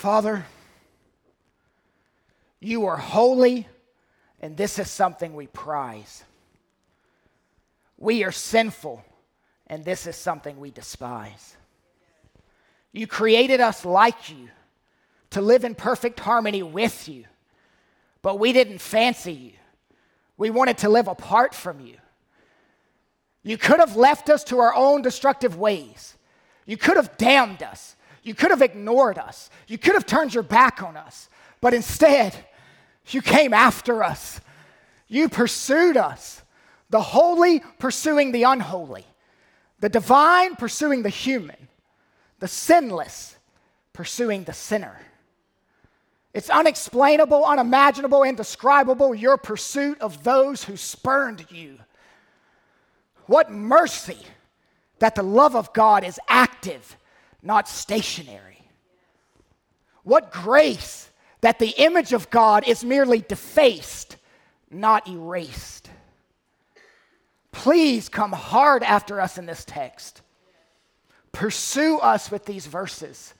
Father, you are holy, and this is something we prize. We are sinful, and this is something we despise. You created us like you to live in perfect harmony with you, but we didn't fancy you. We wanted to live apart from you. You could have left us to our own destructive ways. You could have damned us. You could have ignored us. You could have turned your back on us. But instead, you came after us. You pursued us. The holy pursuing the unholy, the divine pursuing the human, the sinless pursuing the sinner. It's unexplainable, unimaginable, indescribable, your pursuit of those who spurned you. What mercy that the love of God is active, not stationary. What grace that the image of God is merely defaced, not erased. Please come hard after us in this text. Pursue us with these verses,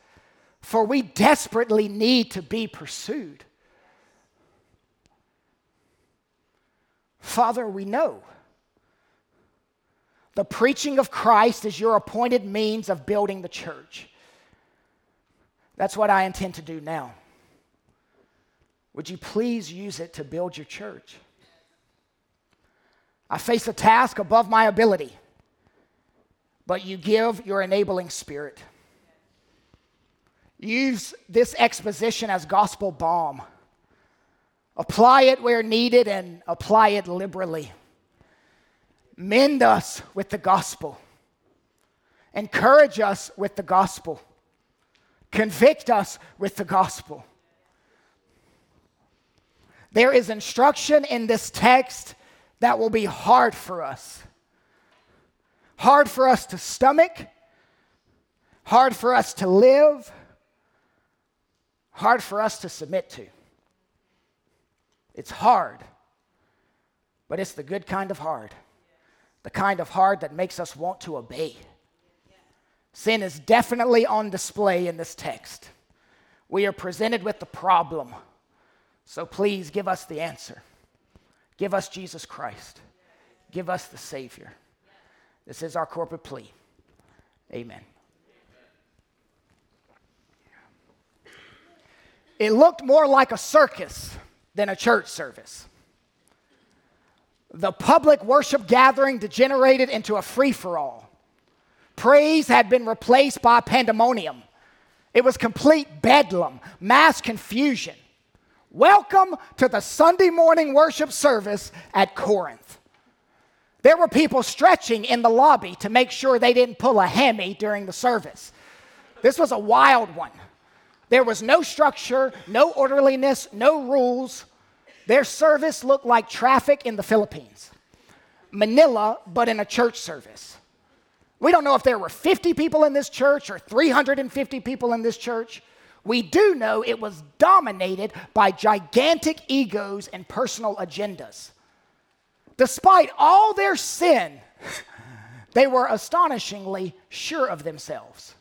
for we desperately need to be pursued. Father, we know the preaching of Christ is your appointed means of building the church. That's what I intend to do now. Would you please use it to build your church? I face a task above my ability, but you give your enabling spirit. Use this exposition as gospel balm. Apply it where needed and apply it liberally. Mend us with the gospel. Encourage us with the gospel. Convict us with the gospel. There is instruction in this text that will be hard for us. Hard for us to stomach, hard for us to live, hard for us to submit to. It's hard, but it's the good kind of hard, the kind of hard that makes us want to obey. Sin is definitely on display in this text. We are presented with the problem. So please give us the answer. Give us Jesus Christ. Give us the Savior. This is our corporate plea. Amen. It looked more like a circus than a church service. The public worship gathering degenerated into a free for all. Praise had been replaced by pandemonium. It was complete bedlam, mass confusion. Welcome to the Sunday morning worship service at Corinth. There were people stretching in the lobby to make sure they didn't pull a hammy during the service. This was a wild one. There was no structure, no orderliness, no rules. Their service looked like traffic in the Philippines. Manila, but in a church service. We don't know if there were 50 people in this church or 350 people in this church. We do know it was dominated by gigantic egos and personal agendas. Despite all their sin, they were astonishingly sure of themselves.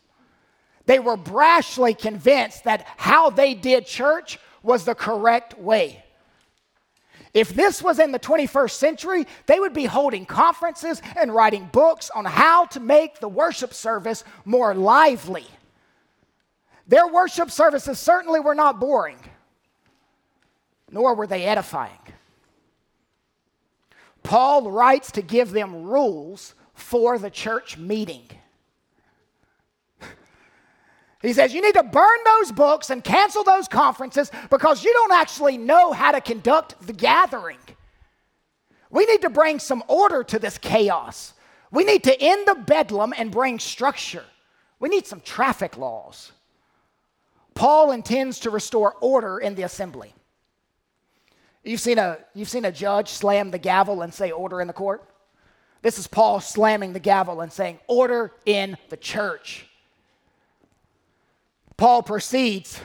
They were brashly convinced that how they did church was the correct way. If this was in the 21st century, they would be holding conferences and writing books on how to make the worship service more lively their worship services certainly were not boring, nor were they edifying. Paul writes to give them rules for the church meeting. He says, You need to burn those books and cancel those conferences because you don't actually know how to conduct the gathering. We need to bring some order to this chaos. We need to end the bedlam and bring structure. We need some traffic laws. Paul intends to restore order in the assembly. You've seen a, you've seen a judge slam the gavel and say, Order in the court? This is Paul slamming the gavel and saying, Order in the church. Paul proceeds.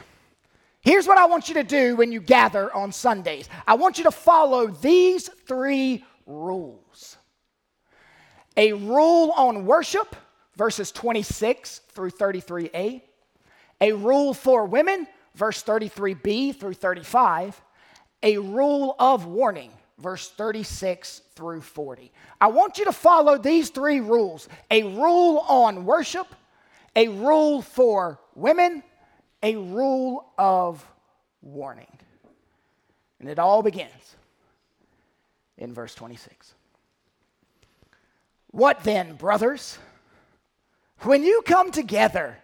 Here's what I want you to do when you gather on Sundays I want you to follow these three rules a rule on worship, verses 26 through 33a a rule for women, verse 33b through 35, a rule of warning, verse 36 through 40. I want you to follow these three rules a rule on worship, a rule for women, a rule of warning. And it all begins in verse 26. What then, brothers? When you come together,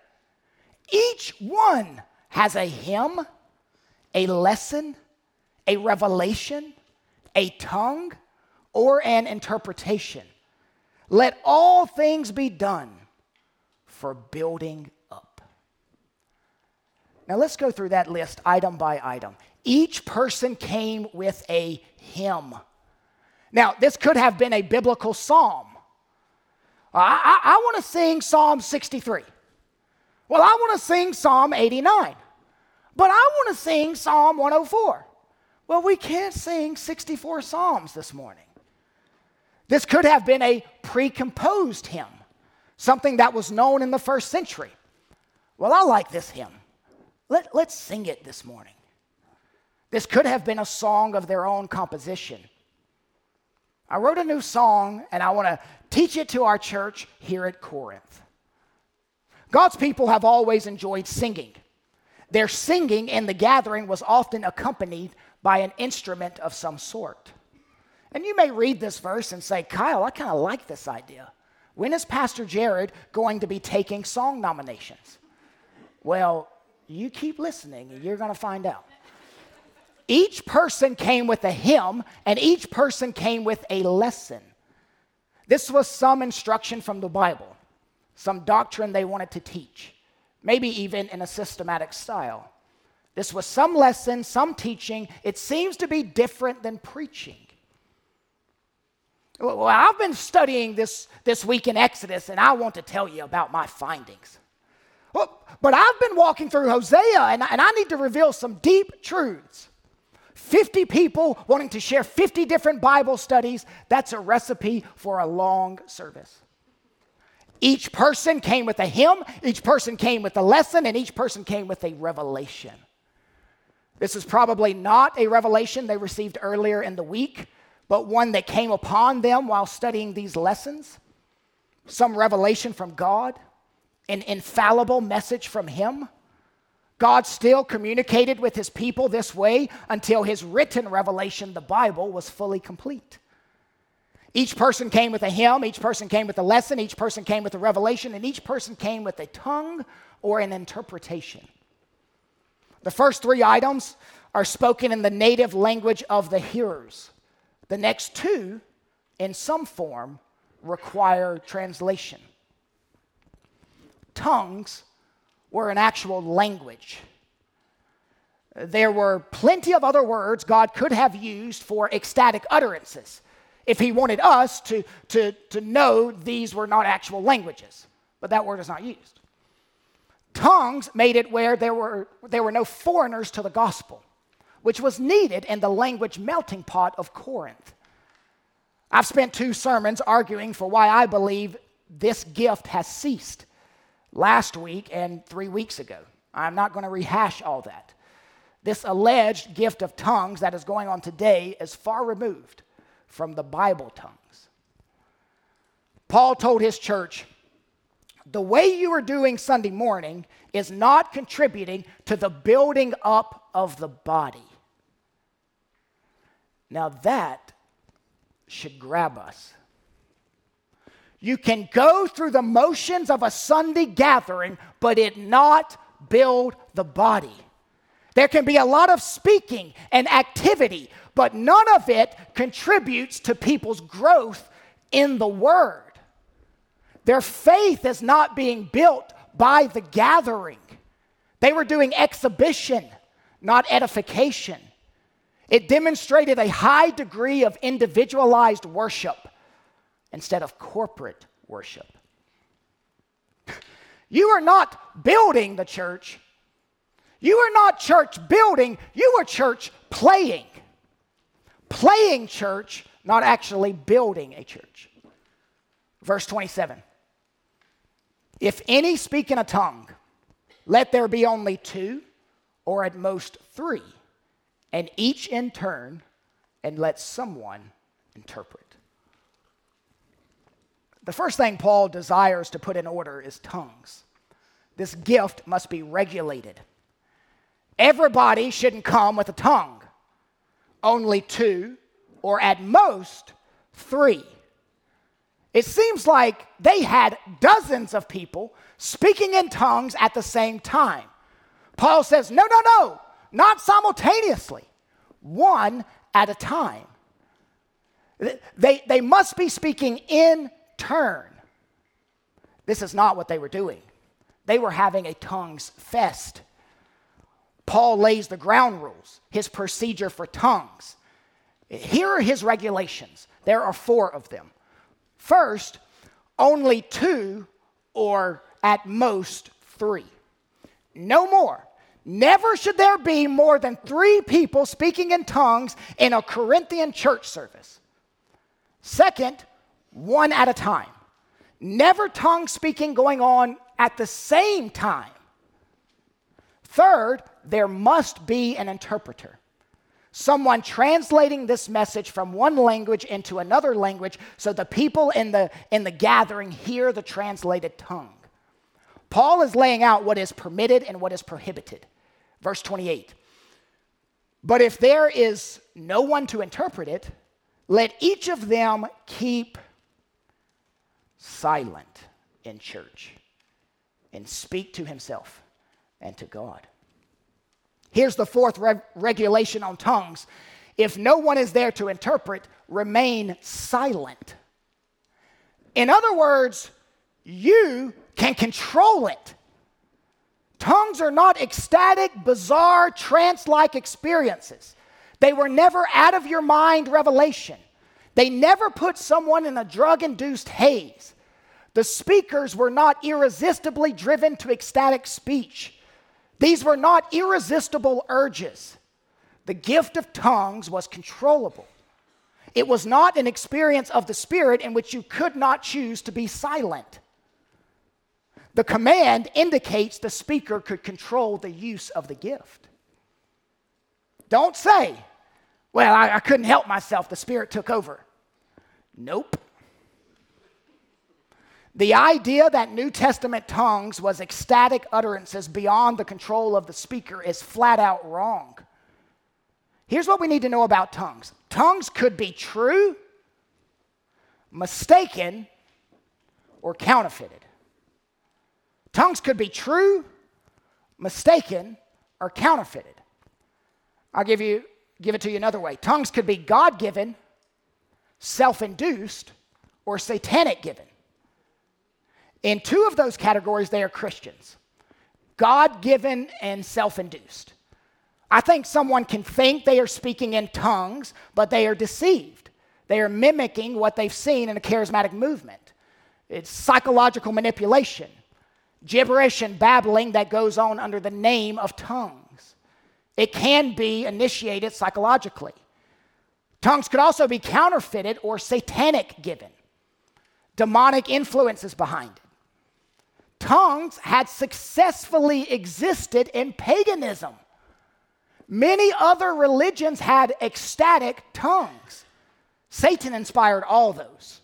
each one has a hymn, a lesson, a revelation, a tongue, or an interpretation. Let all things be done for building. Now let's go through that list item by item. Each person came with a hymn. Now, this could have been a biblical psalm. I, I, I want to sing Psalm 63. Well, I want to sing Psalm 89. But I want to sing Psalm 104. Well, we can't sing 64 Psalms this morning. This could have been a pre-composed hymn, something that was known in the first century. Well, I like this hymn. Let, let's sing it this morning. This could have been a song of their own composition. I wrote a new song and I want to teach it to our church here at Corinth. God's people have always enjoyed singing. Their singing in the gathering was often accompanied by an instrument of some sort. And you may read this verse and say, Kyle, I kind of like this idea. When is Pastor Jared going to be taking song nominations? Well, you keep listening and you're going to find out. Each person came with a hymn and each person came with a lesson. This was some instruction from the Bible, some doctrine they wanted to teach, maybe even in a systematic style. This was some lesson, some teaching. It seems to be different than preaching. Well, I've been studying this, this week in Exodus, and I want to tell you about my findings. Well, but I've been walking through Hosea, and, and I need to reveal some deep truths. 50 people wanting to share 50 different Bible studies, that's a recipe for a long service. Each person came with a hymn, each person came with a lesson, and each person came with a revelation. This is probably not a revelation they received earlier in the week but one that came upon them while studying these lessons, some revelation from God, an infallible message from Him. God still communicated with His people this way until His written revelation, the Bible, was fully complete. Each person came with a hymn, each person came with a lesson, each person came with a revelation, and each person came with a tongue or an interpretation. The first three items are spoken in the native language of the hearers. The next two, in some form, require translation. Tongues were an actual language. There were plenty of other words God could have used for ecstatic utterances if He wanted us to, to, to know these were not actual languages, but that word is not used. Tongues made it where there were, there were no foreigners to the gospel which was needed in the language melting pot of Corinth. I've spent two sermons arguing for why I believe this gift has ceased last week and three weeks ago. I'm not going to rehash all that. This alleged gift of tongues that is going on today is far removed from the Bible tongues. Paul told his church, the way you are doing Sunday morning is not contributing to the building up of the body. Now, that should grab us. You can go through the motions of a Sunday gathering, but it not build the body. There can be a lot of speaking and activity, but none of it contributes to people's growth in the Word. Their faith is not being built by the gathering. They were doing exhibition, not edification. It demonstrated a high degree of individualized worship instead of corporate worship. You are not building the church. You are not church building, you are church playing. Playing church, not actually building a church. Verse 27 If any speak in a tongue, let there be only two or at most three, and each in turn, and let someone interpret. The first thing Paul desires to put in order is tongues. This gift must be regulated. Everybody shouldn't come with a tongue, only two, or at most three. It seems like they had dozens of people speaking in tongues at the same time. Paul says, no, no, no, not simultaneously, one at a time. They, they must be speaking in turn. This is not what they were doing. They were having a tongues fest. Paul lays the ground rules, his procedure for tongues. Here are his regulations. There are four of them. First, only two or at most three. No more. Never should there be more than three people speaking in tongues in a Corinthian church service. Second, one at a time. Never tongue speaking going on at the same time. Third, there must be an interpreter. Someone translating this message from one language into another language so the people in the, in the gathering hear the translated tongue. Paul is laying out what is permitted and what is prohibited. Verse 28. But if there is no one to interpret it, let each of them keep silent in church and speak to himself and to God. Here's the fourth re- regulation on tongues if no one is there to interpret, remain silent. In other words, you can control it. Tongues are not ecstatic, bizarre, trance like experiences. They were never out of your mind revelation. They never put someone in a drug induced haze. The speakers were not irresistibly driven to ecstatic speech. These were not irresistible urges. The gift of tongues was controllable. It was not an experience of the Spirit in which you could not choose to be silent. The command indicates the speaker could control the use of the gift. Don't say, well, I, I couldn't help myself, the Spirit took over. Nope. The idea that New Testament tongues was ecstatic utterances beyond the control of the speaker is flat out wrong. Here's what we need to know about tongues tongues could be true, mistaken, or counterfeited. Tongues could be true, mistaken, or counterfeited. I'll give you give it to you another way. Tongues could be God-given, self-induced, or satanic given. In two of those categories, they are Christians God given and self induced. I think someone can think they are speaking in tongues, but they are deceived. They are mimicking what they've seen in a charismatic movement. It's psychological manipulation, gibberish and babbling that goes on under the name of tongues. It can be initiated psychologically. Tongues could also be counterfeited or satanic given, demonic influences behind it tongues had successfully existed in paganism. Many other religions had ecstatic tongues. Satan inspired all those.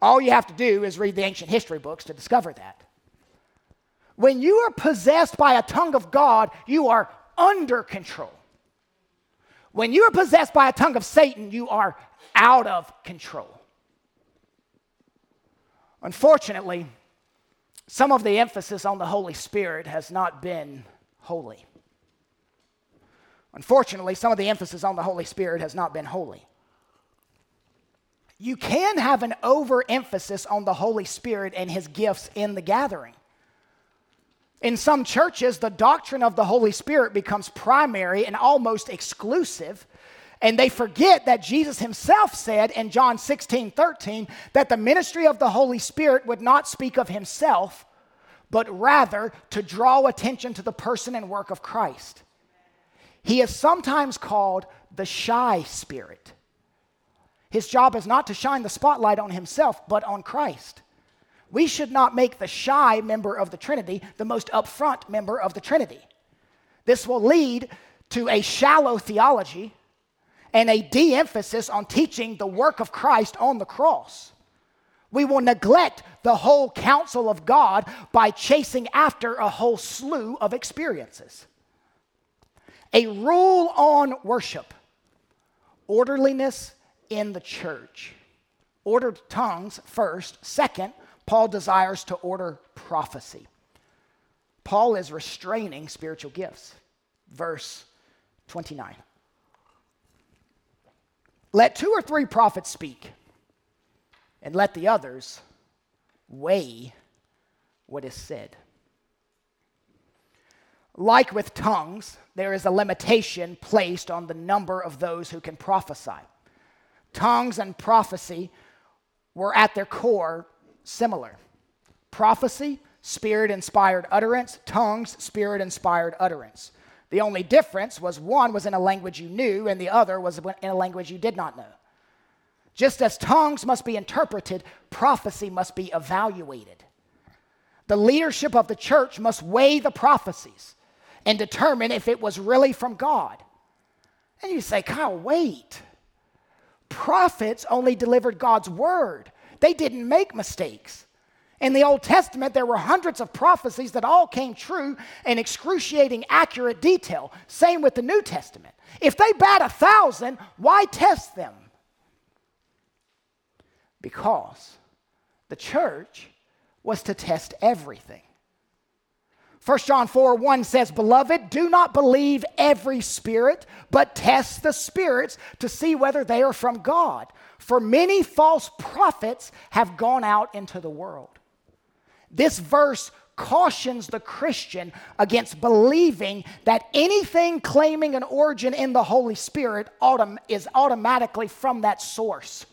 All you have to do is read the ancient history books to discover that. When you are possessed by a tongue of God, you are under control. When you are possessed by a tongue of Satan, you are out of control. Unfortunately, some of the emphasis on the Holy Spirit has not been holy. Unfortunately, some of the emphasis on the Holy Spirit has not been holy. You can have an overemphasis on the Holy Spirit and his gifts in the gathering. In some churches, the doctrine of the Holy Spirit becomes primary and almost exclusive, and they forget that Jesus himself said in John 16 13 that the ministry of the Holy Spirit would not speak of himself, but rather to draw attention to the person and work of Christ. He is sometimes called the shy spirit. His job is not to shine the spotlight on himself, but on Christ. We should not make the shy member of the Trinity the most upfront member of the Trinity. This will lead to a shallow theology and a de emphasis on teaching the work of Christ on the cross. We will neglect the whole counsel of God by chasing after a whole slew of experiences. A rule on worship orderliness in the church. Ordered tongues first. Second, Paul desires to order prophecy. Paul is restraining spiritual gifts. Verse 29. Let two or three prophets speak, and let the others weigh what is said. Like with tongues, there is a limitation placed on the number of those who can prophesy. Tongues and prophecy were at their core similar. Prophecy, spirit inspired utterance, tongues, spirit inspired utterance. The only difference was one was in a language you knew, and the other was in a language you did not know. Just as tongues must be interpreted, prophecy must be evaluated. The leadership of the church must weigh the prophecies and determine if it was really from God. And you say, Kyle, wait. Prophets only delivered God's word, they didn't make mistakes. In the Old Testament, there were hundreds of prophecies that all came true in excruciating, accurate detail. Same with the New Testament. If they bat a thousand, why test them? Because the church was to test everything. 1 John 4 1 says, Beloved, do not believe every spirit, but test the spirits to see whether they are from God. For many false prophets have gone out into the world. This verse cautions the Christian against believing that anything claiming an origin in the Holy Spirit autom- is automatically from that source.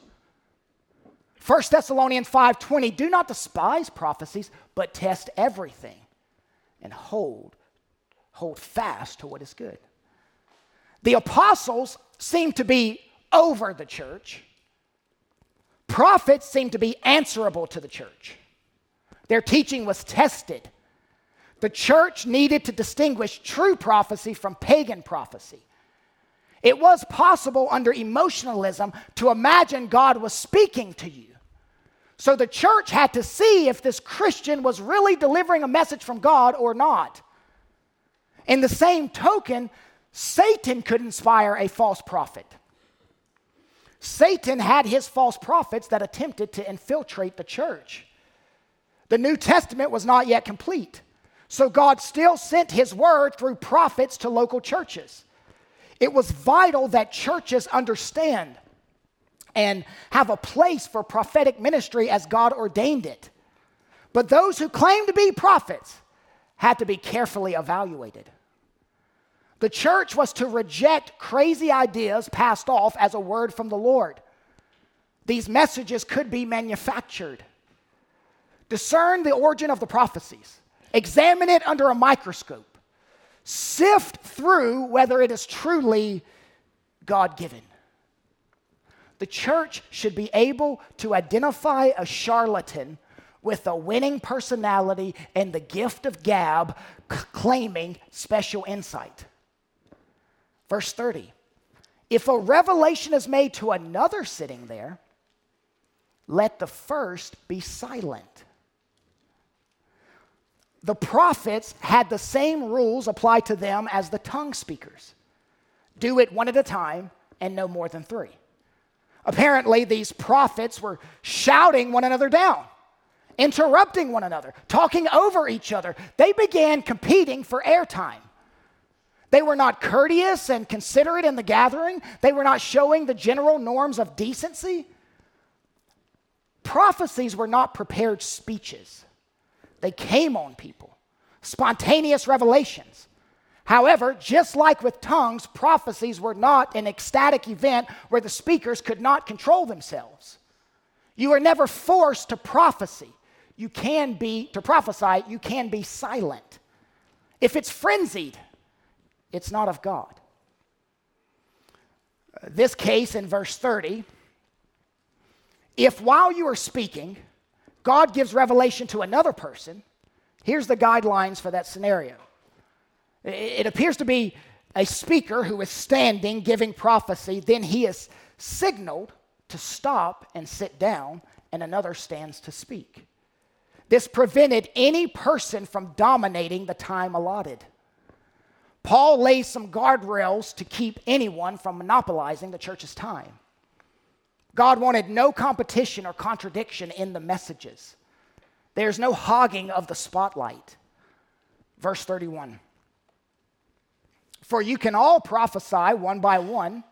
1 Thessalonians 5:20 Do not despise prophecies, but test everything and hold hold fast to what is good. The apostles seem to be over the church. Prophets seemed to be answerable to the church. Their teaching was tested. The church needed to distinguish true prophecy from pagan prophecy. It was possible under emotionalism to imagine God was speaking to you. So the church had to see if this Christian was really delivering a message from God or not. In the same token, Satan could inspire a false prophet. Satan had his false prophets that attempted to infiltrate the church. The New Testament was not yet complete. So God still sent his word through prophets to local churches. It was vital that churches understand and have a place for prophetic ministry as God ordained it. But those who claim to be prophets had to be carefully evaluated. The church was to reject crazy ideas passed off as a word from the Lord. These messages could be manufactured. Discern the origin of the prophecies, examine it under a microscope, sift through whether it is truly God given. The church should be able to identify a charlatan with a winning personality and the gift of gab claiming special insight. Verse 30 If a revelation is made to another sitting there, let the first be silent. The prophets had the same rules applied to them as the tongue speakers do it one at a time and no more than three. Apparently, these prophets were shouting one another down, interrupting one another, talking over each other. They began competing for airtime. They were not courteous and considerate in the gathering, they were not showing the general norms of decency. Prophecies were not prepared speeches, they came on people, spontaneous revelations. However, just like with tongues, prophecies were not an ecstatic event where the speakers could not control themselves. You are never forced to prophecy. You can be, to prophesy, you can be silent. If it's frenzied, it's not of God. This case in verse 30 if while you are speaking, God gives revelation to another person, here's the guidelines for that scenario. It appears to be a speaker who is standing giving prophecy, then he is signaled to stop and sit down, and another stands to speak. This prevented any person from dominating the time allotted. Paul lays some guardrails to keep anyone from monopolizing the church's time. God wanted no competition or contradiction in the messages. There's no hogging of the spotlight. Verse 31 For you can all prophesy one by one,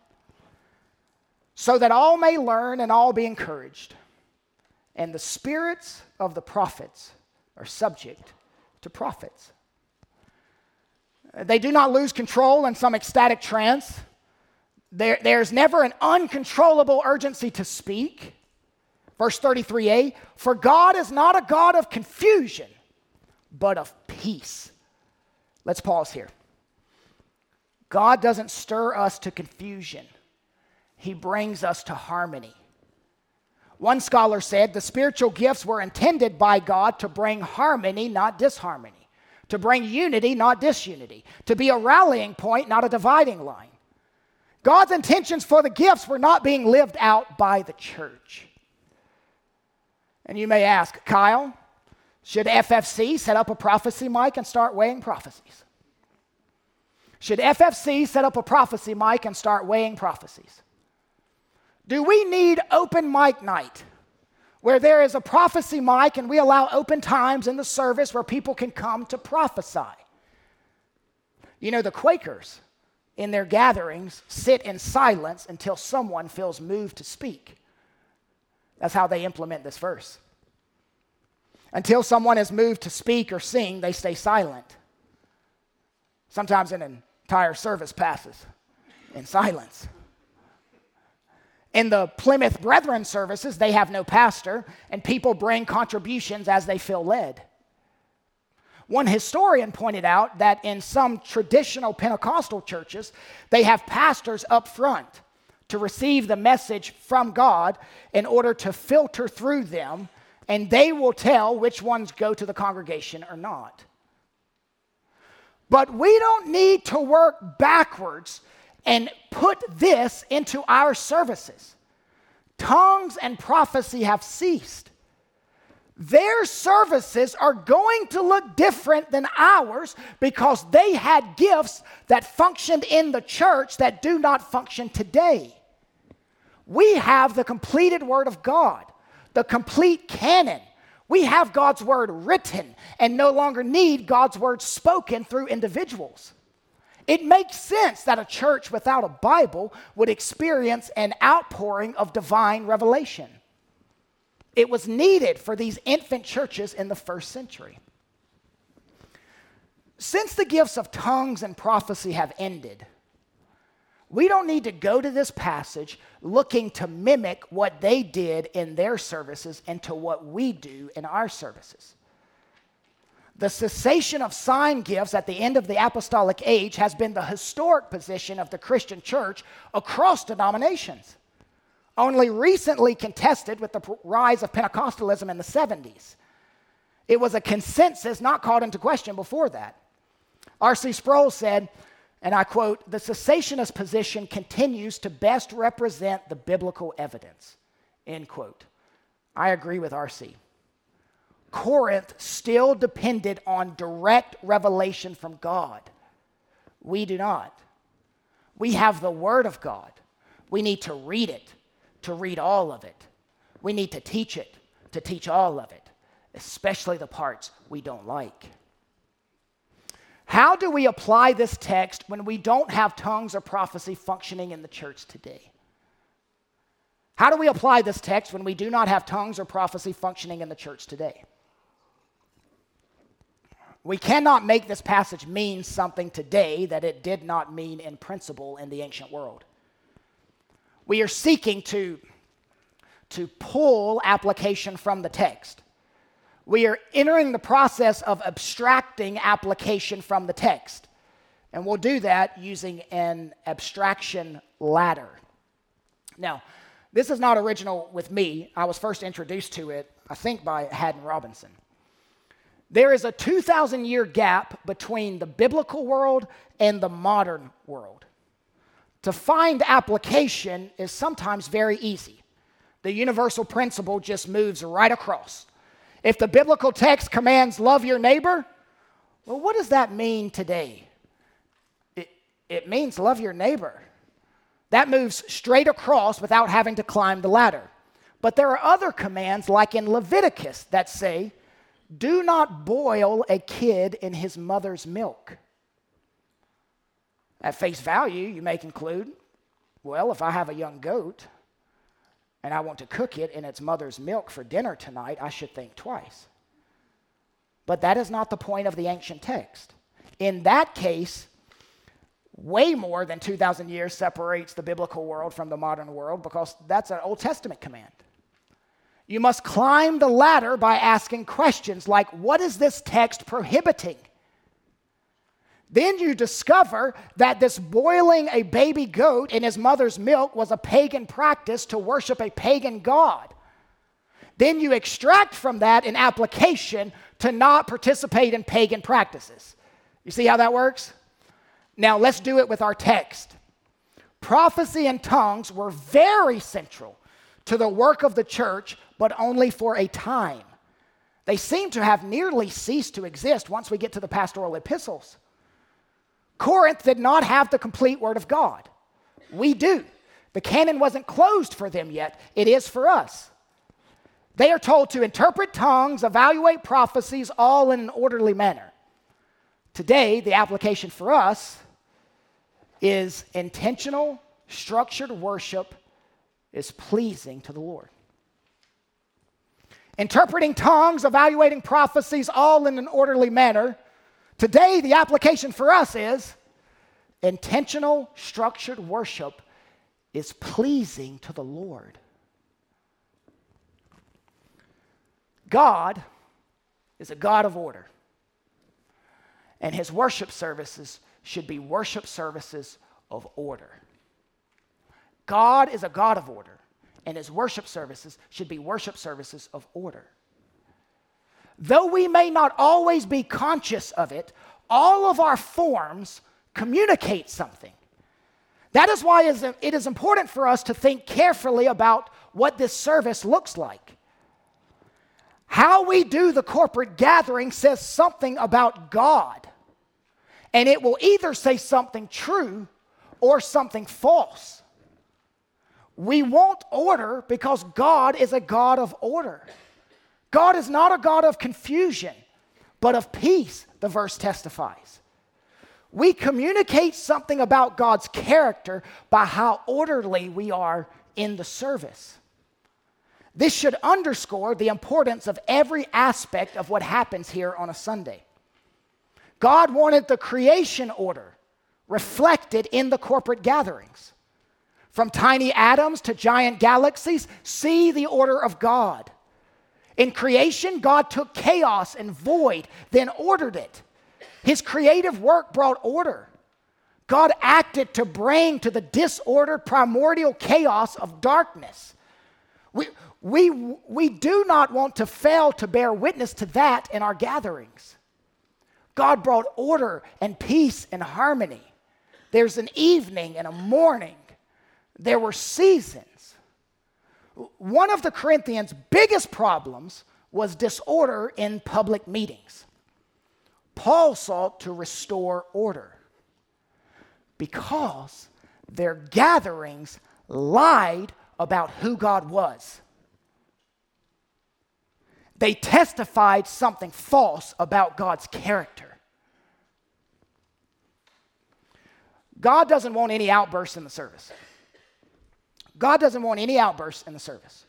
so that all may learn and all be encouraged. And the spirits of the prophets are subject to prophets. They do not lose control in some ecstatic trance. There, there's never an uncontrollable urgency to speak. Verse 33a For God is not a God of confusion, but of peace. Let's pause here. God doesn't stir us to confusion, He brings us to harmony. One scholar said the spiritual gifts were intended by God to bring harmony, not disharmony, to bring unity, not disunity, to be a rallying point, not a dividing line. God's intentions for the gifts were not being lived out by the church. And you may ask, Kyle, should FFC set up a prophecy mic and start weighing prophecies? Should FFC set up a prophecy mic and start weighing prophecies? Do we need open mic night where there is a prophecy mic and we allow open times in the service where people can come to prophesy? You know, the Quakers in their gatherings sit in silence until someone feels moved to speak. That's how they implement this verse. Until someone is moved to speak or sing, they stay silent. Sometimes an entire service passes in silence. In the Plymouth Brethren services, they have no pastor, and people bring contributions as they feel led. One historian pointed out that in some traditional Pentecostal churches, they have pastors up front to receive the message from God in order to filter through them, and they will tell which ones go to the congregation or not. But we don't need to work backwards and put this into our services. Tongues and prophecy have ceased. Their services are going to look different than ours because they had gifts that functioned in the church that do not function today. We have the completed Word of God, the complete canon. We have God's Word written and no longer need God's Word spoken through individuals. It makes sense that a church without a Bible would experience an outpouring of divine revelation. It was needed for these infant churches in the first century. Since the gifts of tongues and prophecy have ended, we don't need to go to this passage looking to mimic what they did in their services and to what we do in our services. The cessation of sign gifts at the end of the apostolic age has been the historic position of the Christian church across denominations, only recently contested with the rise of Pentecostalism in the 70s. It was a consensus not called into question before that. R.C. Sproul said, and I quote, the cessationist position continues to best represent the biblical evidence, end quote. I agree with R.C. Corinth still depended on direct revelation from God. We do not. We have the Word of God. We need to read it, to read all of it. We need to teach it, to teach all of it, especially the parts we don't like. How do we apply this text when we don't have tongues or prophecy functioning in the church today? How do we apply this text when we do not have tongues or prophecy functioning in the church today? We cannot make this passage mean something today that it did not mean in principle in the ancient world. We are seeking to, to pull application from the text. We are entering the process of abstracting application from the text. And we'll do that using an abstraction ladder. Now, this is not original with me. I was first introduced to it, I think, by Haddon Robinson. There is a 2,000 year gap between the biblical world and the modern world. To find application is sometimes very easy. The universal principle just moves right across. If the biblical text commands love your neighbor, well, what does that mean today? It, it means love your neighbor. That moves straight across without having to climb the ladder. But there are other commands, like in Leviticus, that say, do not boil a kid in his mother's milk. At face value, you may conclude, well, if I have a young goat and I want to cook it in its mother's milk for dinner tonight, I should think twice. But that is not the point of the ancient text. In that case, way more than 2,000 years separates the biblical world from the modern world because that's an Old Testament command. You must climb the ladder by asking questions like, What is this text prohibiting? Then you discover that this boiling a baby goat in his mother's milk was a pagan practice to worship a pagan god. Then you extract from that an application to not participate in pagan practices. You see how that works? Now let's do it with our text. Prophecy and tongues were very central to the work of the church, but only for a time. They seem to have nearly ceased to exist once we get to the pastoral epistles. Corinth did not have the complete Word of God. We do. The canon wasn't closed for them yet, it is for us. They are told to interpret tongues, evaluate prophecies, all in an orderly manner. Today, the application for us is intentional, structured worship is pleasing to the Lord. Interpreting tongues, evaluating prophecies, all in an orderly manner Today, the application for us is intentional, structured worship is pleasing to the Lord. God is a God of order, and his worship services should be worship services of order. God is a God of order, and his worship services should be worship services of order. Though we may not always be conscious of it, all of our forms communicate something. That is why it is important for us to think carefully about what this service looks like. How we do the corporate gathering says something about God, and it will either say something true or something false. We want order because God is a God of order. God is not a God of confusion, but of peace, the verse testifies. We communicate something about God's character by how orderly we are in the service. This should underscore the importance of every aspect of what happens here on a Sunday. God wanted the creation order reflected in the corporate gatherings. From tiny atoms to giant galaxies, see the order of God. In creation, God took chaos and void, then ordered it. His creative work brought order. God acted to bring to the disordered primordial chaos of darkness. We, we, we do not want to fail to bear witness to that in our gatherings. God brought order and peace and harmony. There's an evening and a morning. There were seasons. One of the Corinthians' biggest problems was disorder in public meetings. Paul sought to restore order because their gatherings lied about who God was. They testified something false about God's character. God doesn't want any outbursts in the service. God doesn't want any outbursts in the service.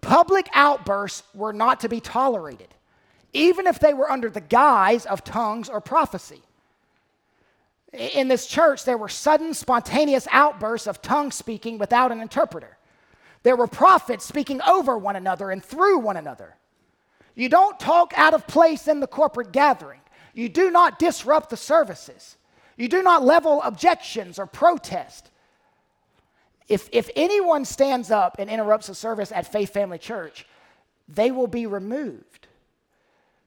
Public outbursts were not to be tolerated, even if they were under the guise of tongues or prophecy. In this church, there were sudden, spontaneous outbursts of tongue speaking without an interpreter. There were prophets speaking over one another and through one another. You don't talk out of place in the corporate gathering. You do not disrupt the services. You do not level objections or protest. If, if anyone stands up and interrupts a service at Faith Family Church, they will be removed.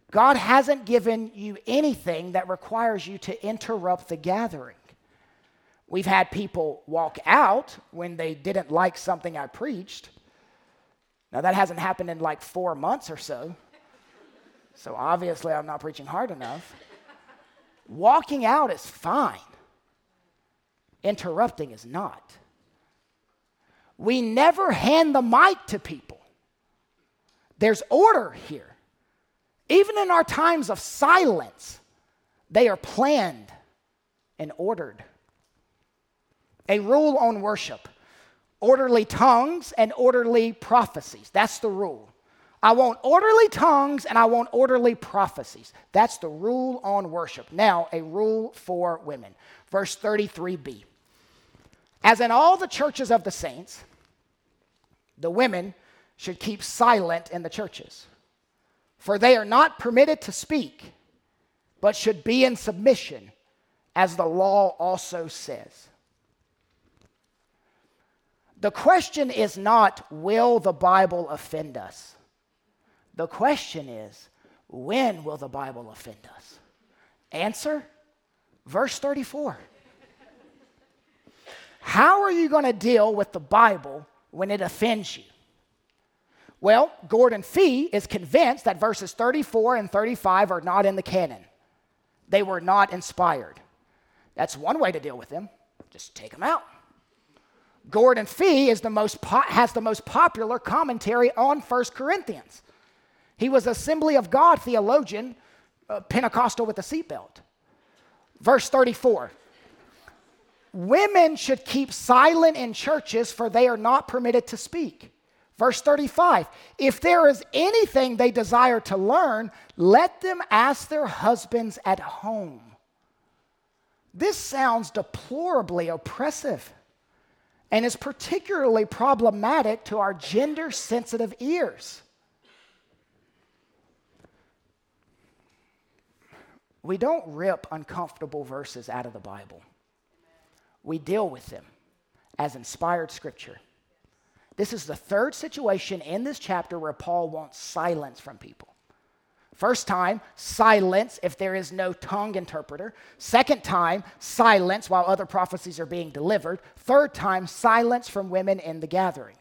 God hasn't given you anything that requires you to interrupt the gathering. We've had people walk out when they didn't like something I preached. Now, that hasn't happened in like four months or so. So, obviously, I'm not preaching hard enough. Walking out is fine, interrupting is not. We never hand the mic to people, there's order here. Even in our times of silence, they are planned and ordered. A rule on worship orderly tongues and orderly prophecies. That's the rule. I want orderly tongues and I want orderly prophecies. That's the rule on worship. Now, a rule for women. Verse 33b. As in all the churches of the saints, the women should keep silent in the churches, for they are not permitted to speak, but should be in submission, as the law also says. The question is not, will the Bible offend us? The question is, when will the Bible offend us? Answer, verse 34. How are you going to deal with the Bible when it offends you? Well, Gordon Fee is convinced that verses 34 and 35 are not in the canon. They were not inspired. That's one way to deal with them. Just take them out. Gordon Fee is the most po- has the most popular commentary on 1 Corinthians. He was Assembly of God theologian, uh, Pentecostal with a seatbelt. Verse 34 Women should keep silent in churches, for they are not permitted to speak. Verse 35 If there is anything they desire to learn, let them ask their husbands at home. This sounds deplorably oppressive and is particularly problematic to our gender sensitive ears. We don't rip uncomfortable verses out of the Bible, we deal with them as inspired scripture. This is the third situation in this chapter where Paul wants silence from people. First time, silence if there is no tongue interpreter. Second time, silence while other prophecies are being delivered. Third time, silence from women in the gathering.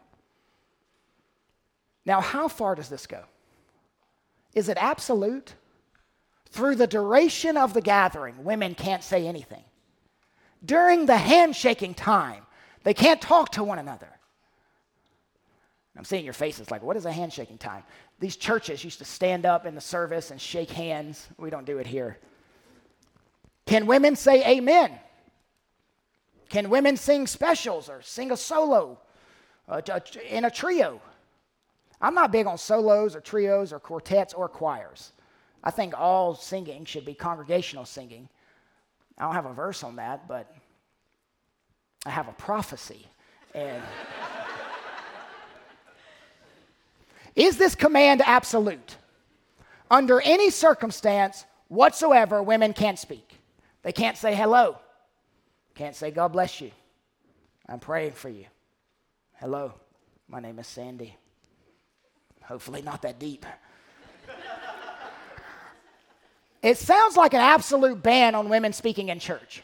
Now, how far does this go? Is it absolute? Through the duration of the gathering, women can't say anything. During the handshaking time, they can't talk to one another. I'm seeing your faces like, what is a handshaking time? These churches used to stand up in the service and shake hands. We don't do it here. Can women say amen? Can women sing specials or sing a solo uh, in a trio? I'm not big on solos or trios or quartets or choirs. I think all singing should be congregational singing. I don't have a verse on that, but I have a prophecy. And is this command absolute? Under any circumstance whatsoever, women can't speak. They can't say hello, can't say God bless you. I'm praying for you. Hello, my name is Sandy. Hopefully, not that deep. It sounds like an absolute ban on women speaking in church.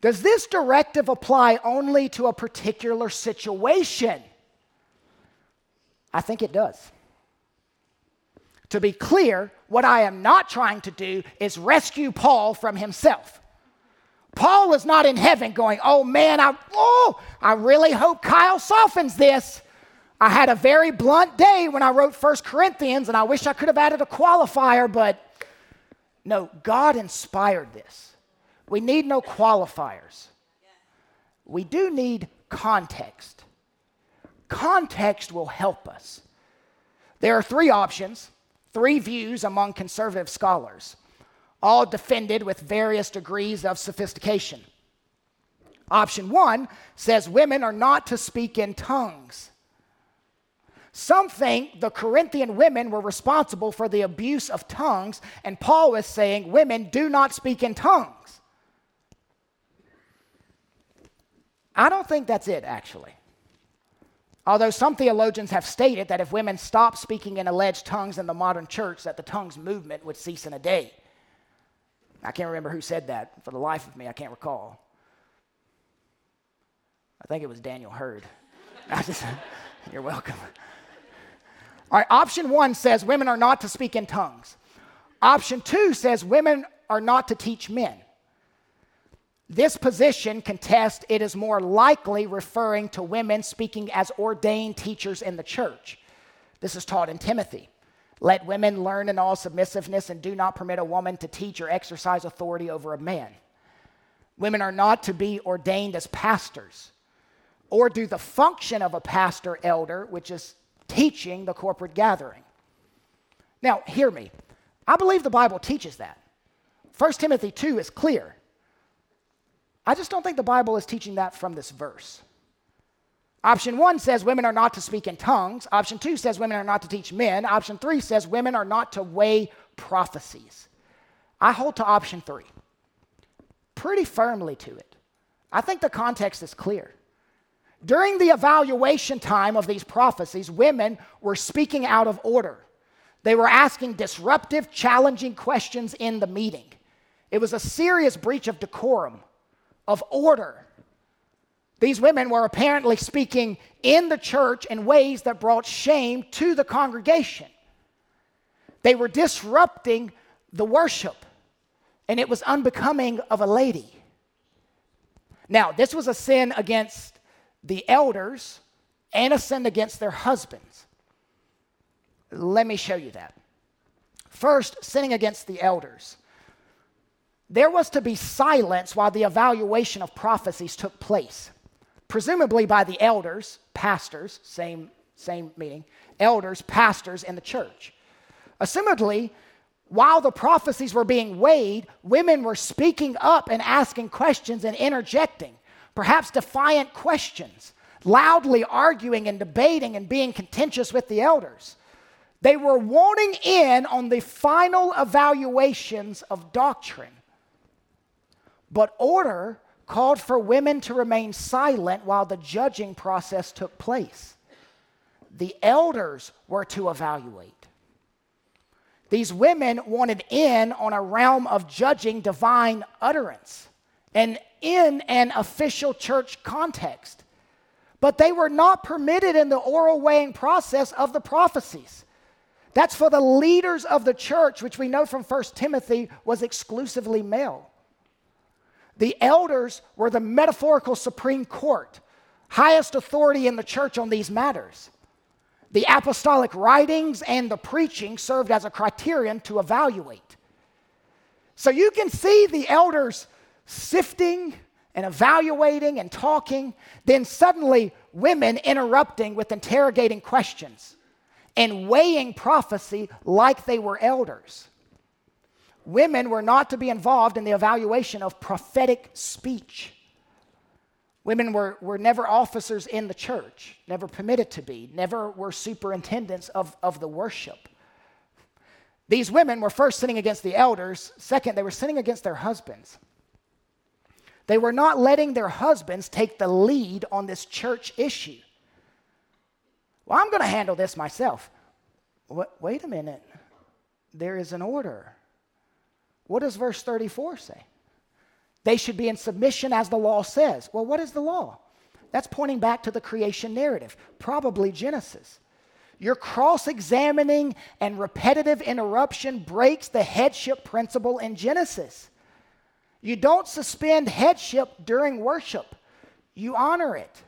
Does this directive apply only to a particular situation? I think it does. To be clear, what I am not trying to do is rescue Paul from himself. Paul is not in heaven going, oh man, I, oh, I really hope Kyle softens this. I had a very blunt day when I wrote First Corinthians, and I wish I could have added a qualifier, but no, God inspired this. We need no qualifiers. We do need context. Context will help us. There are three options, three views among conservative scholars, all defended with various degrees of sophistication. Option one says women are not to speak in tongues. Some think the Corinthian women were responsible for the abuse of tongues, and Paul is saying women do not speak in tongues. I don't think that's it, actually. Although some theologians have stated that if women stopped speaking in alleged tongues in the modern church, that the tongues movement would cease in a day. I can't remember who said that. For the life of me, I can't recall. I think it was Daniel Hurd. You're welcome. All right, option one says women are not to speak in tongues. Option two says women are not to teach men. This position contests it is more likely referring to women speaking as ordained teachers in the church. This is taught in Timothy. Let women learn in all submissiveness and do not permit a woman to teach or exercise authority over a man. Women are not to be ordained as pastors or do the function of a pastor elder, which is teaching the corporate gathering. Now, hear me. I believe the Bible teaches that. 1 Timothy 2 is clear. I just don't think the Bible is teaching that from this verse. Option one says women are not to speak in tongues. Option two says women are not to teach men. Option three says women are not to weigh prophecies. I hold to option three pretty firmly to it. I think the context is clear. During the evaluation time of these prophecies, women were speaking out of order. They were asking disruptive, challenging questions in the meeting. It was a serious breach of decorum of order. These women were apparently speaking in the church in ways that brought shame to the congregation. They were disrupting the worship, and it was unbecoming of a lady. Now, this was a sin against the elders and a sin against their husbands. Let me show you that. First, sinning against the elders there was to be silence while the evaluation of prophecies took place, presumably by the elders, pastors, same, same meaning, elders, pastors in the church. Assumedly, while the prophecies were being weighed, women were speaking up and asking questions and interjecting, perhaps defiant questions, loudly arguing and debating and being contentious with the elders. They were wanting in on the final evaluations of doctrine. But order called for women to remain silent while the judging process took place. The elders were to evaluate. These women wanted in on a realm of judging divine utterance and in an official church context. But they were not permitted in the oral weighing process of the prophecies. That's for the leaders of the church, which we know from 1 Timothy was exclusively male. The elders were the metaphorical Supreme Court, highest authority in the church on these matters. The apostolic writings and the preaching served as a criterion to evaluate. So you can see the elders sifting and evaluating and talking, then suddenly women interrupting with interrogating questions and weighing prophecy like they were elders women were not to be involved in the evaluation of prophetic speech. Women were, were never officers in the church, never permitted to be, never were superintendents of, of the worship. These women were first sinning against the elders. Second, they were sinning against their husbands. They were not letting their husbands take the lead on this church issue. Well, I'm going to handle this myself. Wait a minute. There is an order. What does verse 34 say? They should be in submission as the law says. Well, what is the law? That's pointing back to the creation narrative, probably Genesis. Your cross examining and repetitive interruption breaks the headship principle in Genesis. You don't suspend headship during worship, you honor it.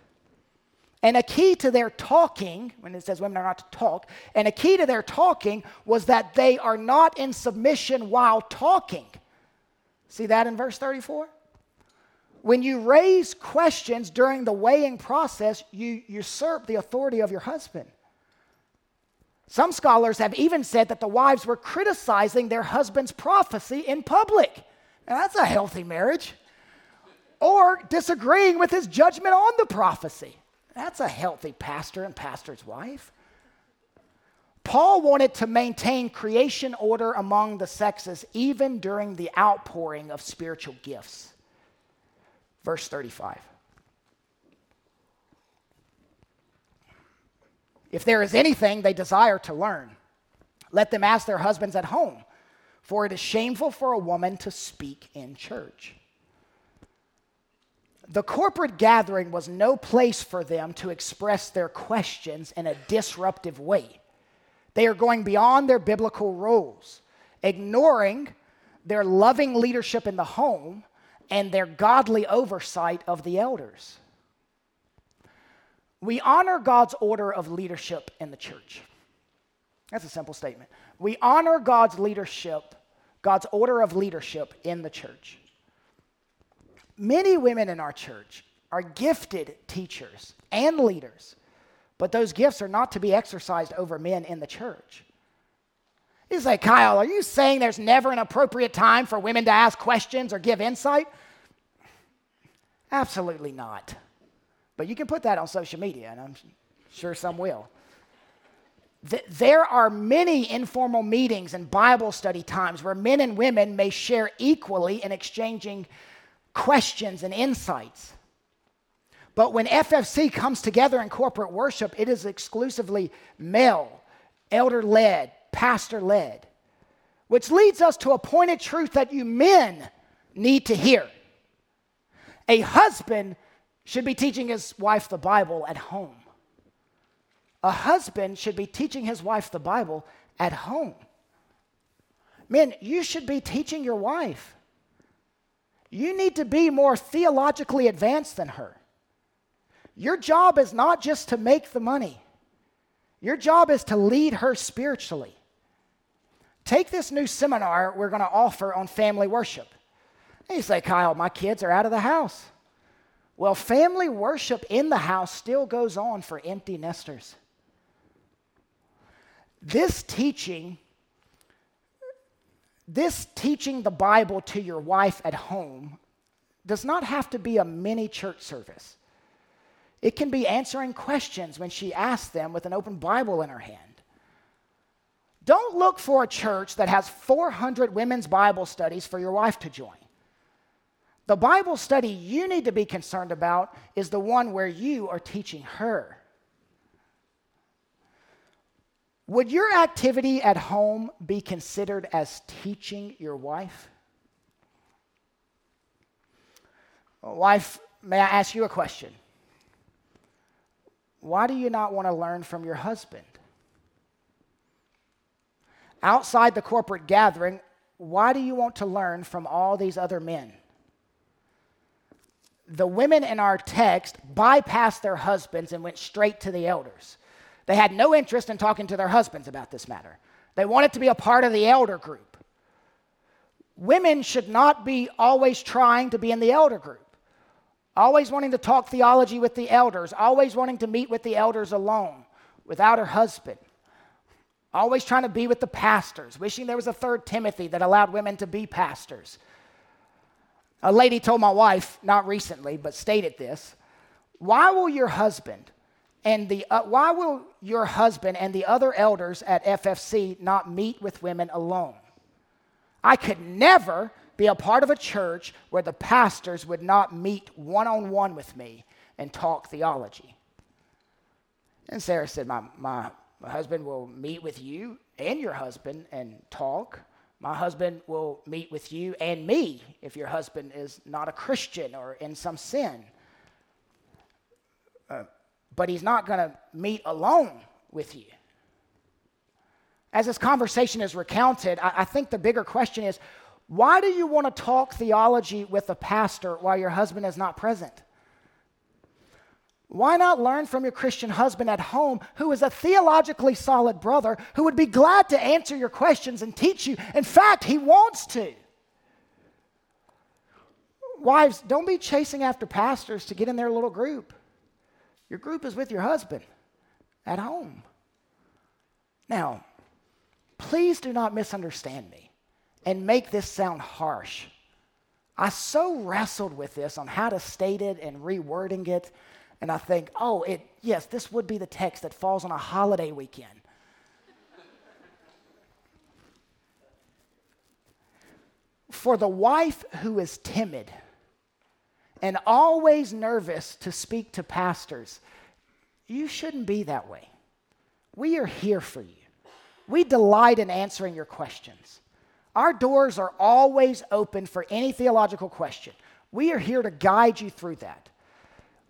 And a key to their talking, when it says women are not to talk, and a key to their talking was that they are not in submission while talking. See that in verse 34? When you raise questions during the weighing process, you usurp the authority of your husband. Some scholars have even said that the wives were criticizing their husband's prophecy in public. Now, that's a healthy marriage. Or disagreeing with his judgment on the prophecy. That's a healthy pastor and pastor's wife. Paul wanted to maintain creation order among the sexes even during the outpouring of spiritual gifts. Verse 35. If there is anything they desire to learn, let them ask their husbands at home, for it is shameful for a woman to speak in church. The corporate gathering was no place for them to express their questions in a disruptive way. They are going beyond their biblical roles, ignoring their loving leadership in the home and their godly oversight of the elders. We honor God's order of leadership in the church. That's a simple statement. We honor God's leadership, God's order of leadership in the church. Many women in our church are gifted teachers and leaders, but those gifts are not to be exercised over men in the church. You say, Kyle, are you saying there's never an appropriate time for women to ask questions or give insight? Absolutely not. But you can put that on social media, and I'm sure some will. There are many informal meetings and Bible study times where men and women may share equally in exchanging questions and insights. But when FFC comes together in corporate worship, it is exclusively male, elder led, pastor led, which leads us to a pointed truth that you men need to hear. A husband should be teaching his wife the Bible at home. A husband should be teaching his wife the Bible at home. Men, you should be teaching your wife. You need to be more theologically advanced than her. Your job is not just to make the money, your job is to lead her spiritually. Take this new seminar we're going to offer on family worship. And you say, Kyle, my kids are out of the house. Well, family worship in the house still goes on for empty nesters. This teaching, this teaching the Bible to your wife at home does not have to be a mini church service. It can be answering questions when she asks them with an open Bible in her hand. Don't look for a church that has 400 women's Bible studies for your wife to join. The Bible study you need to be concerned about is the one where you are teaching her. Would your activity at home be considered as teaching your wife? Wife, may I ask you a question? Why do you not want to learn from your husband? Outside the corporate gathering, why do you want to learn from all these other men? The women in our text bypassed their husbands and went straight to the elders. They had no interest in talking to their husbands about this matter. They wanted to be a part of the elder group. Women should not be always trying to be in the elder group always wanting to talk theology with the elders, always wanting to meet with the elders alone without her husband, always trying to be with the pastors, wishing there was a third Timothy that allowed women to be pastors. A lady told my wife, not recently, but stated this Why will your husband and the, uh, why will your husband and the other elders at FFC not meet with women alone? I could never be a part of a church where the pastors would not meet one on one with me and talk theology. And Sarah said, my, my, my husband will meet with you and your husband and talk. My husband will meet with you and me if your husband is not a Christian or in some sin. But he's not going to meet alone with you. As this conversation is recounted, I, I think the bigger question is why do you want to talk theology with a pastor while your husband is not present? Why not learn from your Christian husband at home who is a theologically solid brother who would be glad to answer your questions and teach you? In fact, he wants to. Wives, don't be chasing after pastors to get in their little group. Your group is with your husband at home. Now, please do not misunderstand me and make this sound harsh. I so wrestled with this on how to state it and rewording it. And I think, oh, it, yes, this would be the text that falls on a holiday weekend. For the wife who is timid and always nervous to speak to pastors, you shouldn't be that way. we are here for you. We delight in answering your questions. Our doors are always open for any theological question. We are here to guide you through that.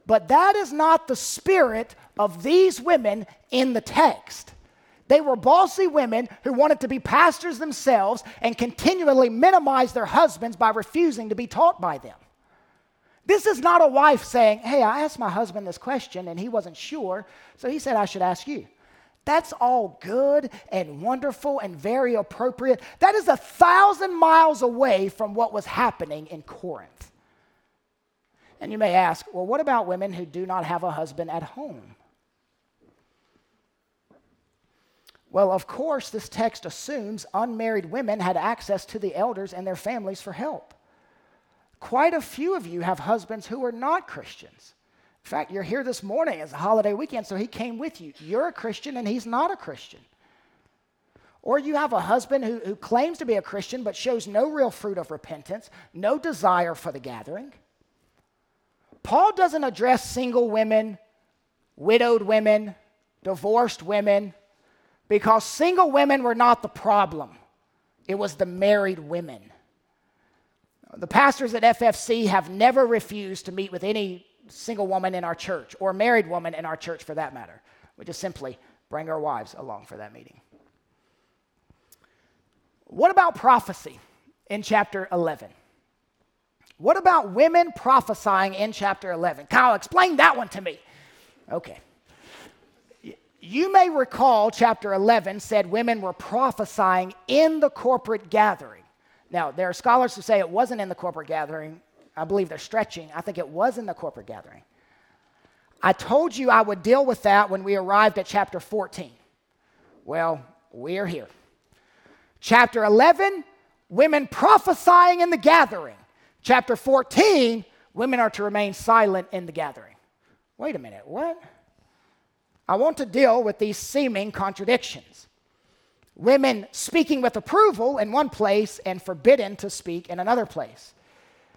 But that is not the spirit of these women in the text. They were bossy women who wanted to be pastors themselves and continually minimize their husbands by refusing to be taught by them. This is not a wife saying, Hey, I asked my husband this question and he wasn't sure, so he said I should ask you. That's all good and wonderful and very appropriate. That is a thousand miles away from what was happening in Corinth. And you may ask, well, what about women who do not have a husband at home? Well, of course, this text assumes unmarried women had access to the elders and their families for help. Quite a few of you have husbands who are not Christians. In fact, you're here this morning. It's a holiday weekend, so he came with you. You're a Christian and he's not a Christian. Or you have a husband who, who claims to be a Christian but shows no real fruit of repentance, no desire for the gathering. Paul doesn't address single women, widowed women, divorced women, because single women were not the problem, it was the married women. The pastors at FFC have never refused to meet with any single woman in our church or married woman in our church for that matter. We just simply bring our wives along for that meeting. What about prophecy in chapter 11? What about women prophesying in chapter 11? Kyle, explain that one to me. Okay. You may recall chapter 11 said women were prophesying in the corporate gathering. Now, there are scholars who say it wasn't in the corporate gathering, I believe they're stretching. I think it was in the corporate gathering. I told you I would deal with that when we arrived at chapter 14. Well, we're here. Chapter 11, women prophesying in the gathering. Chapter 14, women are to remain silent in the gathering. Wait a minute, what? I want to deal with these seeming contradictions. Women speaking with approval in one place and forbidden to speak in another place.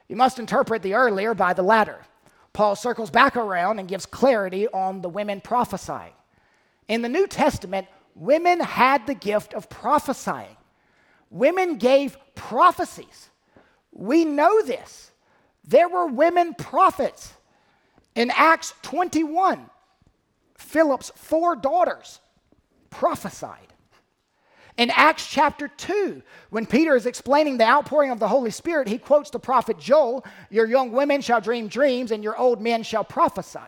You must interpret the earlier by the latter. Paul circles back around and gives clarity on the women prophesying. In the New Testament, women had the gift of prophesying. Women gave prophecies. We know this. There were women prophets. In Acts 21, Philip's four daughters prophesied. In Acts chapter 2, when Peter is explaining the outpouring of the Holy Spirit, he quotes the prophet Joel Your young women shall dream dreams, and your old men shall prophesy.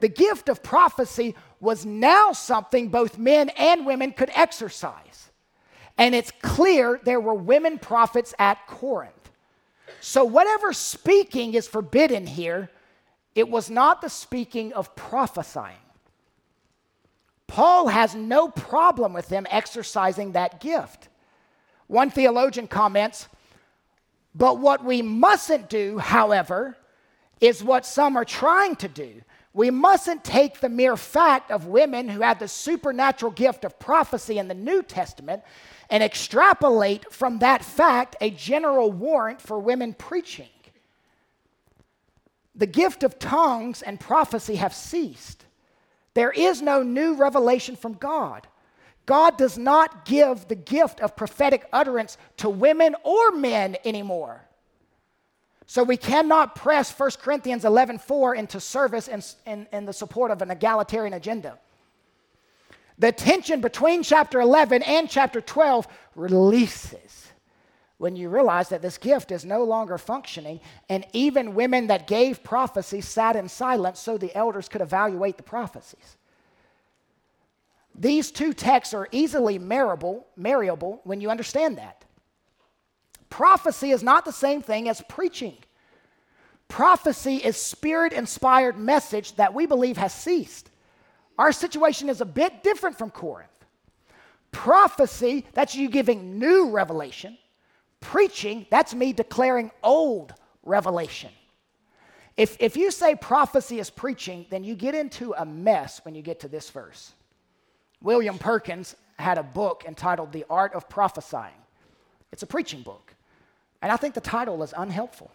The gift of prophecy was now something both men and women could exercise. And it's clear there were women prophets at Corinth. So, whatever speaking is forbidden here, it was not the speaking of prophesying. Paul has no problem with them exercising that gift. One theologian comments, but what we mustn't do, however, is what some are trying to do. We mustn't take the mere fact of women who had the supernatural gift of prophecy in the New Testament and extrapolate from that fact a general warrant for women preaching. The gift of tongues and prophecy have ceased. There is no new revelation from God. God does not give the gift of prophetic utterance to women or men anymore. So we cannot press 1 Corinthians 11:4 into service in, in, in the support of an egalitarian agenda. The tension between chapter 11 and chapter 12 releases when you realize that this gift is no longer functioning, and even women that gave prophecy sat in silence so the elders could evaluate the prophecies. These two texts are easily marriable, marriable when you understand that. Prophecy is not the same thing as preaching. Prophecy is spirit inspired message that we believe has ceased. Our situation is a bit different from Corinth. Prophecy, that's you giving new revelation. Preaching, that's me declaring old revelation. If, if you say prophecy is preaching, then you get into a mess when you get to this verse. William Perkins had a book entitled The Art of Prophesying. It's a preaching book. And I think the title is unhelpful.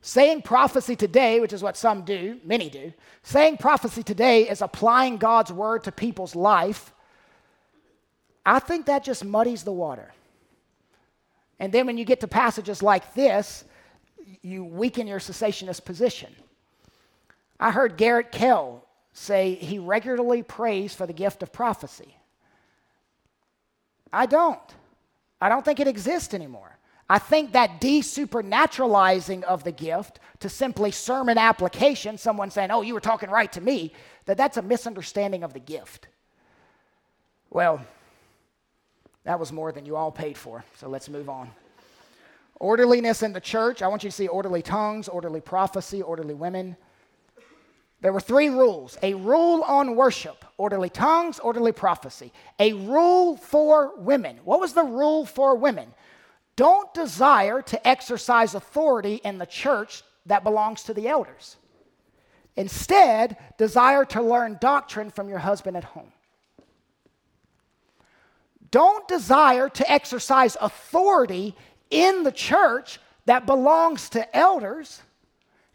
Saying prophecy today, which is what some do, many do, saying prophecy today is applying God's word to people's life. I think that just muddies the water. And then when you get to passages like this, you weaken your cessationist position. I heard Garrett Kell say he regularly prays for the gift of prophecy. I don't. I don't think it exists anymore. I think that desupernaturalizing of the gift to simply sermon application, someone saying, Oh, you were talking right to me, that that's a misunderstanding of the gift. Well, that was more than you all paid for, so let's move on. Orderliness in the church. I want you to see orderly tongues, orderly prophecy, orderly women. There were three rules a rule on worship, orderly tongues, orderly prophecy, a rule for women. What was the rule for women? Don't desire to exercise authority in the church that belongs to the elders. Instead, desire to learn doctrine from your husband at home. Don't desire to exercise authority in the church that belongs to elders.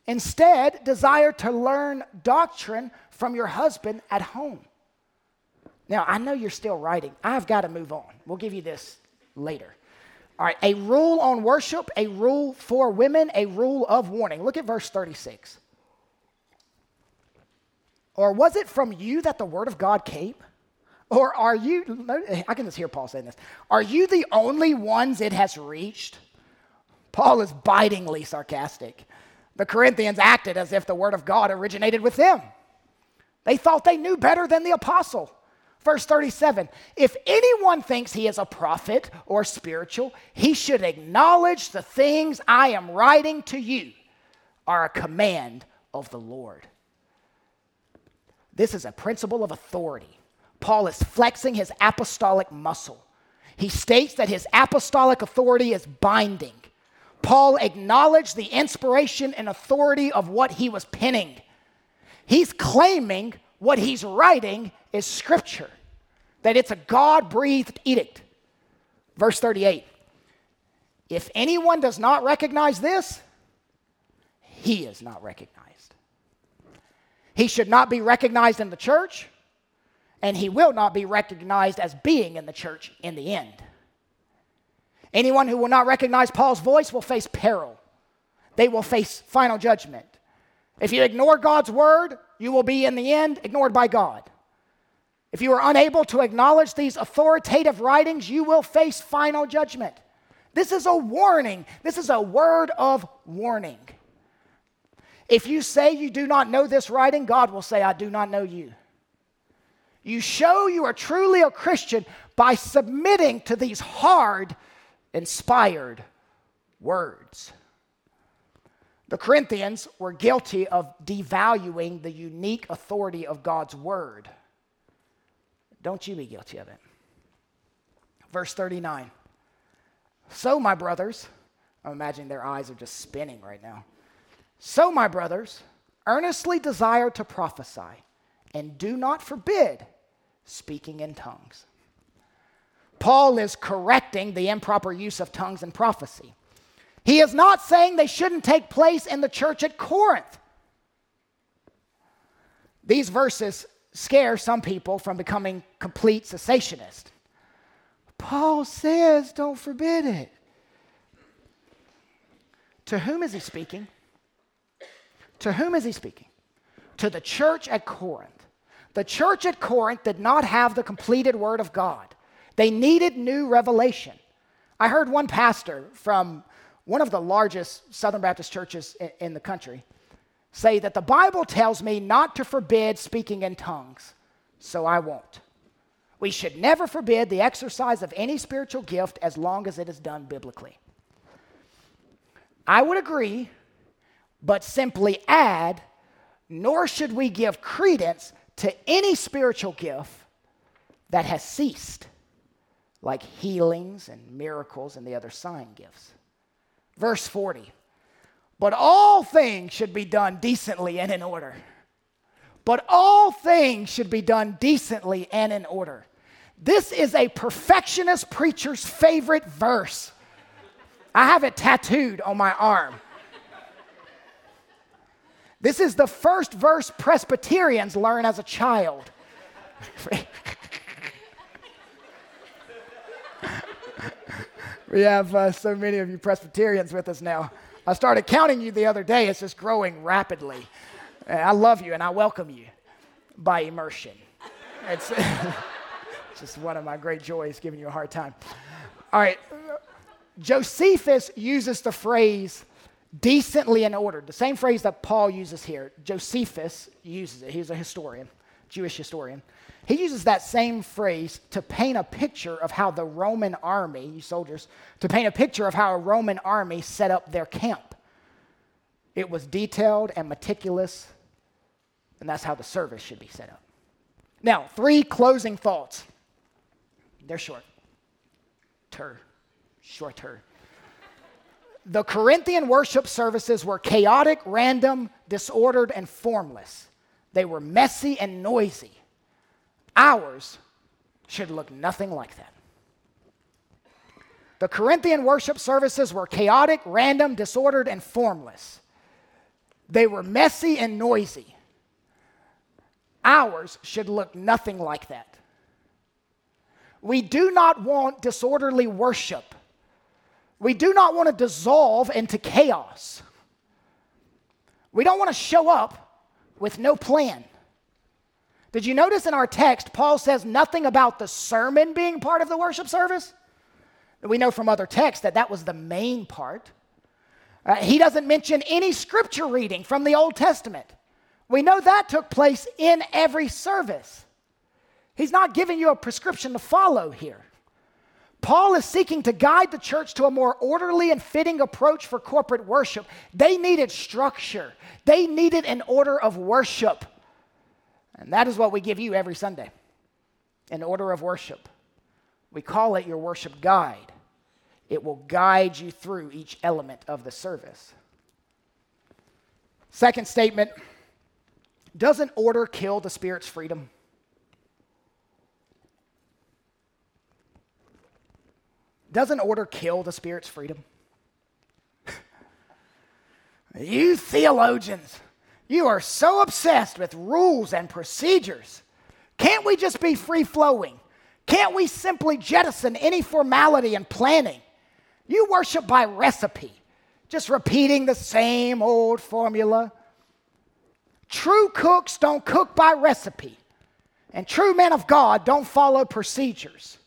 Instead, desire to learn doctrine from your husband at home. Now, I know you're still writing. I've got to move on. We'll give you this later. All right, a rule on worship, a rule for women, a rule of warning. Look at verse 36. Or was it from you that the word of God came? Or are you, I can just hear Paul saying this, are you the only ones it has reached? Paul is bitingly sarcastic. The Corinthians acted as if the word of God originated with them. They thought they knew better than the apostle. Verse 37 If anyone thinks he is a prophet or spiritual, he should acknowledge the things I am writing to you are a command of the Lord. This is a principle of authority. Paul is flexing his apostolic muscle. He states that his apostolic authority is binding. Paul acknowledged the inspiration and authority of what he was penning. He's claiming what he's writing is scripture, that it's a God breathed edict. Verse 38 If anyone does not recognize this, he is not recognized. He should not be recognized in the church and he will not be recognized as being in the church in the end. Anyone who will not recognize Paul's voice will face peril, they will face final judgment. If you ignore God's word, you will be in the end ignored by God. If you are unable to acknowledge these authoritative writings, you will face final judgment. This is a warning. This is a word of warning. If you say you do not know this writing, God will say, I do not know you. You show you are truly a Christian by submitting to these hard, inspired words. The Corinthians were guilty of devaluing the unique authority of God's word. Don't you be guilty of it. Verse 39. So, my brothers, I'm imagining their eyes are just spinning right now. So, my brothers, earnestly desire to prophesy and do not forbid speaking in tongues. Paul is correcting the improper use of tongues in prophecy. He is not saying they shouldn't take place in the church at Corinth. These verses scare some people from becoming complete cessationists. Paul says, don't forbid it. To whom is he speaking? To whom is he speaking? To the church at Corinth. The church at Corinth did not have the completed Word of God, they needed new revelation. I heard one pastor from one of the largest Southern Baptist churches in the country say that the Bible tells me not to forbid speaking in tongues, so I won't. We should never forbid the exercise of any spiritual gift as long as it is done biblically. I would agree, but simply add, nor should we give credence to any spiritual gift that has ceased, like healings and miracles and the other sign gifts. Verse 40 But all things should be done decently and in order. But all things should be done decently and in order. This is a perfectionist preacher's favorite verse. I have it tattooed on my arm. This is the first verse Presbyterians learn as a child. we have uh, so many of you Presbyterians with us now. I started counting you the other day. It's just growing rapidly. I love you and I welcome you by immersion. It's just one of my great joys giving you a hard time. All right. Josephus uses the phrase decently and ordered, the same phrase that Paul uses here. Josephus uses it. He's a historian, Jewish historian. He uses that same phrase to paint a picture of how the Roman army, you soldiers, to paint a picture of how a Roman army set up their camp. It was detailed and meticulous, and that's how the service should be set up. Now, three closing thoughts. They're short. Tur. Shorter. The Corinthian worship services were chaotic, random, disordered, and formless. They were messy and noisy. Ours should look nothing like that. The Corinthian worship services were chaotic, random, disordered, and formless. They were messy and noisy. Ours should look nothing like that. We do not want disorderly worship. We do not want to dissolve into chaos. We don't want to show up with no plan. Did you notice in our text, Paul says nothing about the sermon being part of the worship service? We know from other texts that that was the main part. Uh, he doesn't mention any scripture reading from the Old Testament. We know that took place in every service. He's not giving you a prescription to follow here. Paul is seeking to guide the church to a more orderly and fitting approach for corporate worship. They needed structure, they needed an order of worship. And that is what we give you every Sunday an order of worship. We call it your worship guide. It will guide you through each element of the service. Second statement Doesn't order kill the Spirit's freedom? Doesn't order kill the Spirit's freedom? you theologians, you are so obsessed with rules and procedures. Can't we just be free flowing? Can't we simply jettison any formality and planning? You worship by recipe, just repeating the same old formula. True cooks don't cook by recipe, and true men of God don't follow procedures.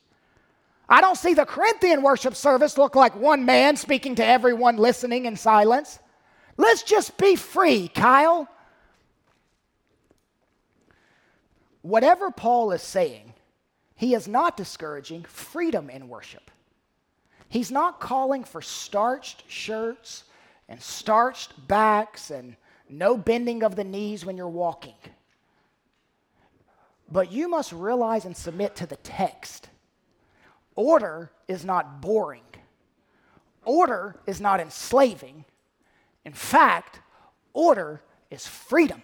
I don't see the Corinthian worship service look like one man speaking to everyone listening in silence. Let's just be free, Kyle. Whatever Paul is saying, he is not discouraging freedom in worship. He's not calling for starched shirts and starched backs and no bending of the knees when you're walking. But you must realize and submit to the text Order is not boring, order is not enslaving. In fact, order is freedom.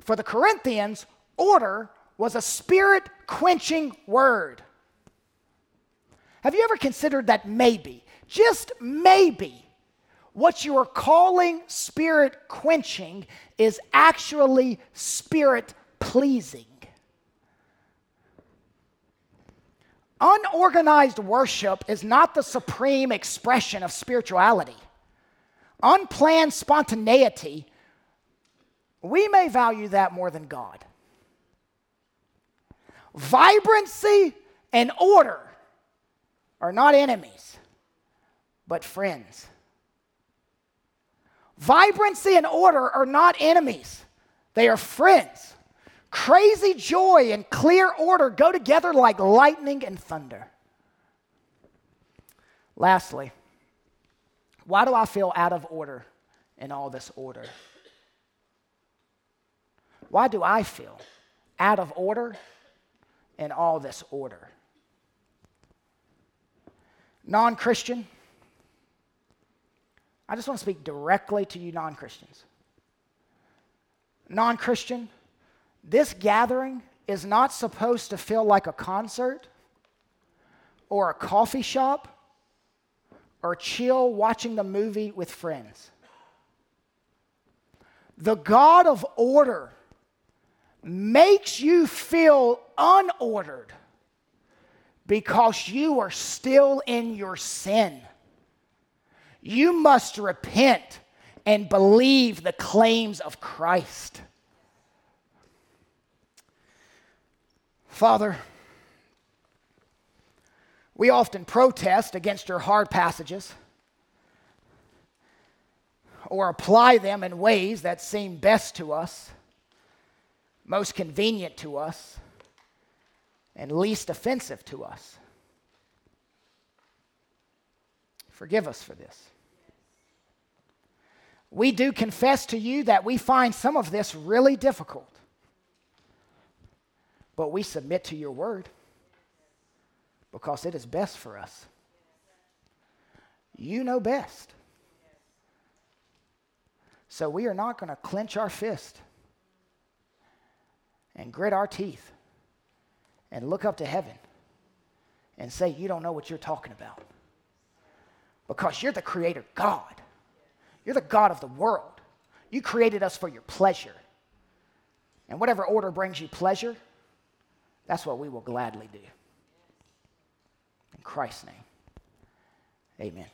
For the Corinthians, order was a spirit quenching word. Have you ever considered that maybe, just maybe, what you are calling spirit quenching is actually spirit pleasing? Unorganized worship is not the supreme expression of spirituality. Unplanned spontaneity, we may value that more than God. Vibrancy and order are not enemies, but friends. Vibrancy and order are not enemies, they are friends. Crazy joy and clear order go together like lightning and thunder. Lastly, why do I feel out of order in all this order? Why do I feel out of order in all this order? Non Christian, I just want to speak directly to you non Christians. Non Christian, this gathering is not supposed to feel like a concert or a coffee shop or chill watching the movie with friends. the God of order makes you feel unordered because you are still in your sin. You must repent and believe the claims of Christ. Father, we often protest against your hard passages or apply them in ways that seem best to us, most convenient to us, and least offensive to us. Forgive us for this. We do confess to you that we find some of this really difficult, but we submit to your word because it is best for us. You know best. So we are not going to clench our fist and grit our teeth and look up to heaven and say, You don't know what you're talking about. Because you're the creator God. You're the God of the world. You created us for your pleasure. And whatever order brings you pleasure, that's what we will gladly do. In Christ's name, amen.